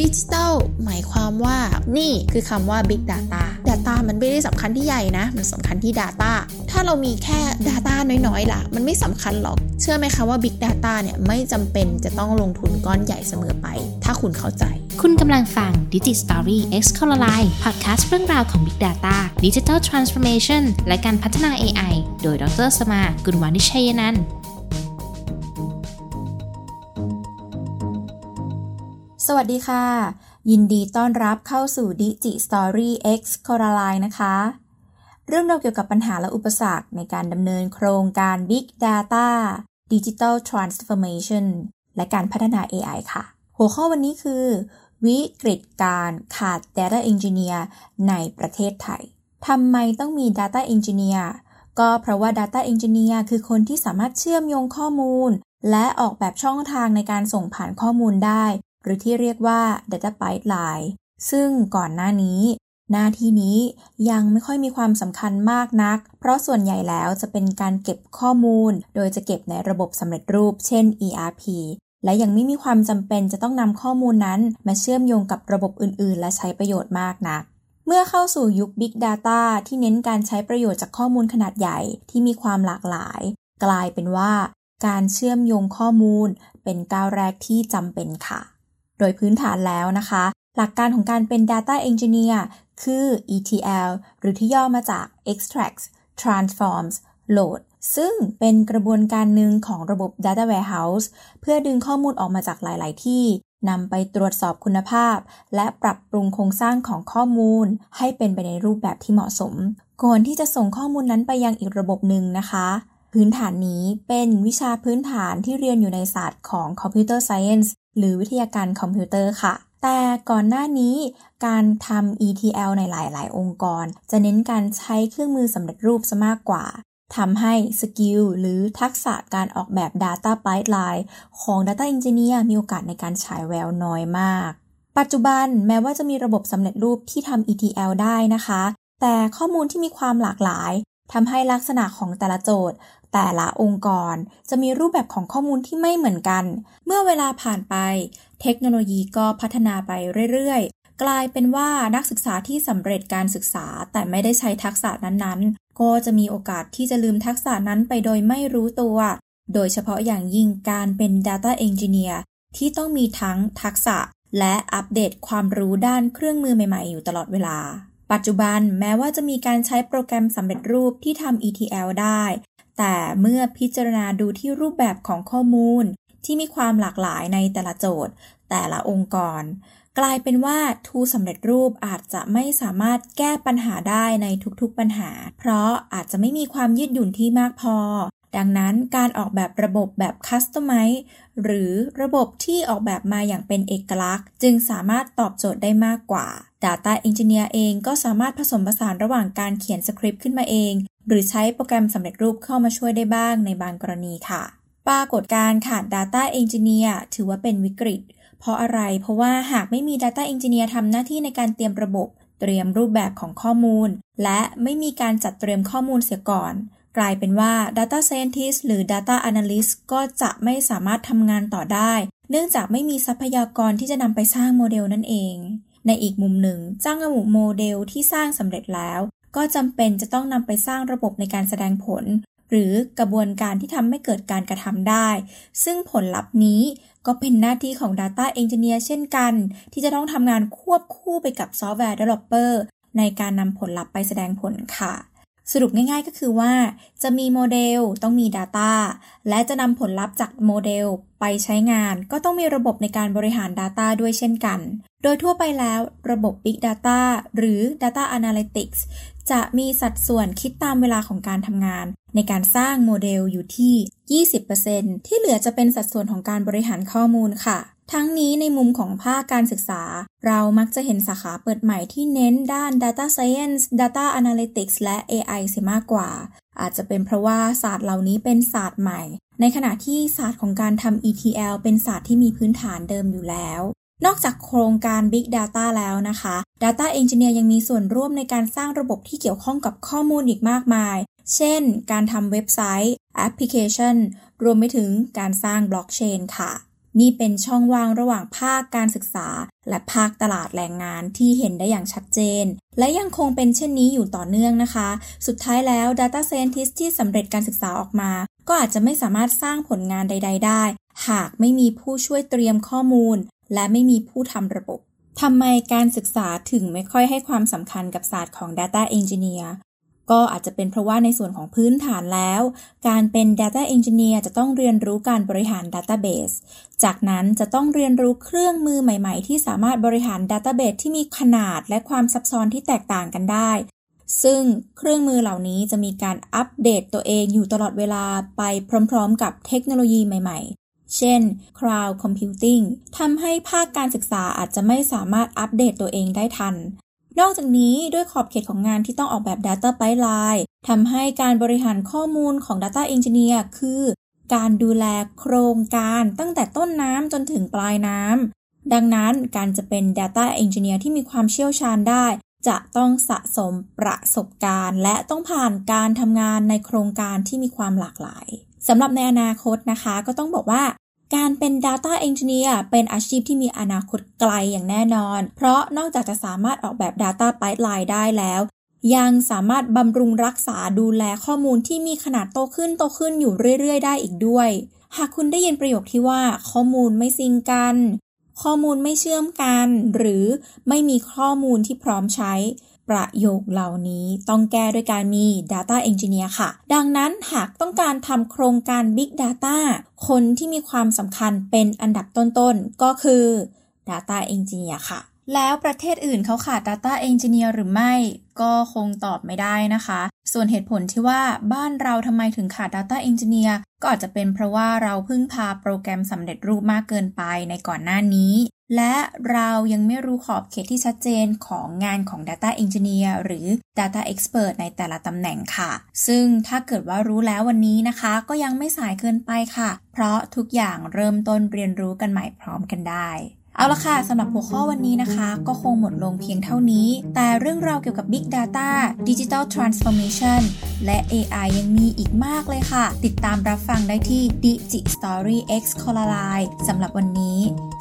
ดิจิทัลหมายความว่านี่คือคำว่า Big Data Data มันไม่ได้สำคัญที่ใหญ่นะ มันสำคัญที่ Data ถ้าเรามีแค่ Data น้อยๆ ล่ะ มันไม่สำคัญหรอก เชื่อไหมคะว่า Big Data เนี่ยไม่จำเป็นจะต้องลงทุนก้อนใหญ่เสมอไป ถ้าคุณเข้าใจ คุณกำลังฟัง Digi Story X c o l o r i พอดแคสต์เรื่องราวของ Big Data Digital Transformation และการพัฒนา AI โดยดรสมา กุลวานิชัยนันท์ สวัสดีค่ะ ยินดีต้อนรับเข้าสู่ Digi Story X Coraline นะคะ เรื่องราวเกี่ยวกับปัญหาและอุปสรรคในการดำเนินโครงการ Big Data Digital Transformation และการพัฒนา AI ค่ะ หัวข้อวันนี้คือ วิกฤตการขาด Data Engineer ในประเทศไทยทำไมต้องมี Data Engineer ก็เพราะว่า Data Engineer คือคนที่สามารถเชื่อมโยงข้อมูล และออกแบบช่องทางในการส่งผ่านข้อมูลได้ หรือที่เรียกว่า Data Pipeline ซึ่งก่อนหน้านี้ หน้าที่นี้ยังไม่ค่อยมีความสำคัญมากนัก เพราะส่วนใหญ่แล้วจะเป็นการเก็บข้อมูล โดยจะเก็บในระบบสำเร็จรูป เช่น ERP และยังไม่มีความจำเป็นจะต้องนำข้อมูลนั้น มาเชื่อมโยงกับระบบอื่น ๆ และใช้ประโยชน์มากนัก เมื่อเข้าสู่ยุค Big Data ที่เน้นการใช้ประโยชน์จากข้อมูลขนาดใหญ่ที่มีความหลากหลาย กลายเป็นว่า การเชื่อมโยงข้อมูล เป็นก้าวแรกที่จำเป็นค่ะ โดยพื้นฐานแล้วนะคะ หลักการของการเป็น Data Engineer คือ ETL หรือที่ย่อมาจาก Extracts Transforms Load ซึ่งเป็นกระบวนการหนึ่งของระบบ Data Warehouse เพื่อดึงข้อมูลออกมาจากหลาย ๆ ที่นำไปตรวจสอบคุณภาพ และปรับปรุงโครงสร้างของข้อมูล ให้เป็นไปในรูปแบบที่เหมาะสม ก่อนที่จะส่งข้อมูลนั้นไปยังอีกระบบหนึ่งนะคะ พื้นฐานนี้เป็นวิชาพื้นฐานที่เรียนอยู่ในศาสตร์ของ Computer Science หรือวิทยาการคอมพิวเตอร์ค่ะ แต่ก่อนหน้านี้การทำ ETL ในหลาย ๆ องค์กร จะเน้นการใช้เครื่องมือสำเร็จรูปซะมากกว่าทำให้ skill หรือทักษะการออกแบบ Data Pipeline ของ Data Engineer มีโอกาสในการฉายแววน้อยมาก ปัจจุบันแม้ว่าจะมีระบบสำเร็จรูปที่ทำ ETL ได้นะคะ แต่ข้อมูลที่มีความหลากหลายทำให้ลักษณะของแต่ละโจทย์ แต่ละองค์กรจะมีรูปแบบของข้อมูลที่ไม่เหมือนกัน เมื่อเวลาผ่านไป เทคโนโลยีก็พัฒนาไปเรื่อยๆ กลายเป็นว่านักศึกษาที่สำเร็จการศึกษาแต่ไม่ได้ใช้ทักษะนั้นๆ ก็จะมีโอกาสที่จะลืมทักษะนั้นไปโดยไม่รู้ตัว โดยเฉพาะอย่างยิ่งการเป็น Data Engineer ที่ต้องมีทั้งทักษะและอัปเดตความรู้ด้านเครื่องมือใหม่ๆ อยู่ตลอดเวลา ปัจจุบันแม้ว่าจะมีการใช้โปรแกรมสำเร็จรูปที่ทำ ETL ได้ แต่เมื่อพิจารณาดูที่รูปแบบของข้อมูลที่มีความหลากหลายในแต่ละโจทย์ แต่ละองค์กร กลายเป็นว่าทูสำเร็จรูปอาจจะไม่สามารถแก้ปัญหาได้ในทุกๆปัญหา เพราะอาจจะไม่มีความยืดหยุ่นที่มากพอ ดังนั้นการออกแบบระบบแบบคัสตอมไมซ์หรือระบบที่ออกแบบมาอย่างเป็นเอกลักษณ์ จึงสามารถตอบโจทย์ได้มากกว่า Data Engineer เองก็สามารถผสมผสานระหว่างการเขียนสคริปต์ขึ้นมาเอง หรือใช้โปรแกรมสำเร็จรูปเข้ามาช่วยได้บ้างในบางกรณีค่ะ ปรากฏการขาด Data Engineer ถือว่าเป็นวิกฤต เพราะอะไร เพราะว่าหากไม่มี Data Engineer ทำหน้าที่ในการเตรียมระบบ เตรียมรูปแบบของข้อมูล และไม่มีการจัดเตรียมข้อมูลเสียก่อน กลายเป็นว่า Data Scientist หรือ Data Analyst ก็จะไม่สามารถทำงานต่อได้ เนื่องจากไม่มีทรัพยากรที่จะนำไปสร้างโมเดลนั่นเองในอีกมุมหนึ่ง จ้างระบุโมเดลที่สร้างสำเร็จแล้ว ก็จำเป็นจะต้องนำไปสร้างระบบในการแสดงผล หรือกระบวนการที่ทำให้เกิดการกระทำได้ ซึ่งผลลัพธ์นี้ก็เป็นหน้าที่ของ Data Engineer เช่นกัน ที่จะต้องทำงานควบคู่ไปกับ Software Developer ในการนำผลลัพธ์ไปแสดงผลค่ะ สรุปง่ายๆก็คือว่า จะมีโมเดลต้องมี Data และจะนำผลลัพธ์จากโมเดลไปใช้งาน ก็ต้องมีระบบในการบริหาร Data ด้วยเช่นกัน โดยทั่วไปแล้วระบบ Big Data หรือ Data Analytics จะมีสัดส่วนคิดตามเวลาของการทำงาน ในการสร้างโมเดลอยู่ที่ 20%ที่เหลือจะเป็นสัดส่วนของการบริหารข้อมูลค่ะ ทั้งนี้ในมุมของภาคการศึกษา เรามักจะเห็นสาขาเปิดใหม่ที่เน้นด้าน Data Science Data Analytics และ AI เสียมากกว่า อาจจะเป็นเพราะว่าศาสตร์เหล่านี้เป็นศาสตร์ใหม่ ในขณะที่ศาสตร์ของการทำ ETL เป็นศาสตร์ที่มีพื้นฐานเดิมอยู่แล้ว นอกจากโครงการ Big Data แล้วนะคะ Data Engineer ยังมีส่วนร่วมในการสร้างระบบที่เกี่ยวข้องกับข้อมูลอีกมากมาย เช่น การทำเว็บไซต์ แอปพลิเคชัน รวมไปถึงการสร้างบล็อกเชนค่ะ นี่เป็นช่องว่างระหว่างภาคการศึกษา และภาคตลาดแรงงานที่เห็นได้อย่างชัดเจน และยังคงเป็นเช่นนี้อยู่ต่อเนื่องนะคะ สุดท้ายแล้ว Data Scientist ที่สำเร็จการศึกษาออกมา ก็อาจจะไม่สามารถสร้างผลงานใด ๆ ได้ หากไม่มีผู้ช่วยเตรียมข้อมูล และไม่มีผู้ทำระบบทำไมการศึกษาถึงไม่ค่อยให้ความสำคัญกับศาสตร์ของ Data Engineer ก็อาจจะเป็นเพราะว่าในส่วนของพื้นฐานแล้ว การเป็น Data Engineer จะต้องเรียนรู้การบริหาร Database จากนั้นจะต้องเรียนรู้เครื่องมือใหม่ๆ ที่สามารถบริหาร Database ที่มีขนาดและความซับซ้อนที่แตกต่างกันได้ ซึ่งเครื่องมือเหล่านี้จะมีการอัปเดตตัวเองอยู่ตลอดเวลาไปพร้อมๆ กับเทคโนโลยีใหม่ๆเช่น Cloud Computing ทำให้ภาคการศึกษาอาจจะไม่สามารถอัปเดตตัวเองได้ทัน นอกจากนี้ด้วยขอบเขตของงานที่ต้องออกแบบ Data Pipeline ทำให้การบริหารข้อมูลของ Data Engineer คือ การดูแลโครงการตั้งแต่ต้นน้ำจนถึงปลายน้ำ ดังนั้นการจะเป็น Data Engineer ที่มีความเชี่ยวชาญได้ จะต้องสะสมประสบการณ์ และต้องผ่านการทำงานในโครงการที่มีความหลากหลายสำหรับในอนาคตนะคะ ก็ต้องบอกว่า การเป็น Data Engineer เป็นอาชีพที่มีอนาคตไกลอย่างแน่นอน เพราะนอกจากจะสามารถออกแบบ Data Pipeline ได้แล้ว ยังสามารถบำรุงรักษาดูแลข้อมูลที่มีขนาดโตขึ้นโตขึ้นอยู่เรื่อย ๆ ได้อีกด้วย หากคุณได้ยินประโยคที่ว่าข้อมูลไม่ซิงกัน ข้อมูลไม่เชื่อมกัน หรือไม่มีข้อมูลที่พร้อมใช้ ประโยคเหล่านี้ต้องแก้ด้วยการมี Data Engineer ค่ะ ดังนั้นหากต้องการทำโครงการ Big Data คนที่มีความสำคัญเป็นอันดับต้นๆ ก็คือ Data Engineer ค่ะ แล้วประเทศอื่นเขาขาด Data Engineer หรือไม่ก็คงตอบไม่ได้นะคะ ส่วนเหตุผลที่ว่าบ้านเราทำไมถึงขาด Data Engineer ก็อาจจะเป็นเพราะว่าเราพึ่งพาโปรแกรมสำเร็จรูปมากเกินไปในก่อนหน้านี้ และเรายังไม่รู้ขอบเขตที่ชัดเจนของงานของ Data Engineer หรือ Data Expert ในแต่ละตำแหน่งค่ะ ซึ่งถ้าเกิดว่ารู้แล้ววันนี้นะคะ ก็ยังไม่สายเกินไปค่ะ เพราะทุกอย่างเริ่มต้นเรียนรู้กันใหม่พร้อมกันได้ เอาละค่ะสำหรับหัวข้อวันนี้นะคะ ก็คงหมดลงเพียงเท่านี้ แต่เรื่องราวเกี่ยวกับ Big Data Digital Transformation และ AI ยังมีอีกมากเลยค่ะ ติดตามรับฟังได้ที่ Digi Story X c o l a l i สำหรับวันนี้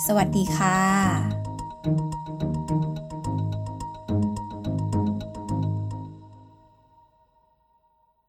สวัสดีค่ะ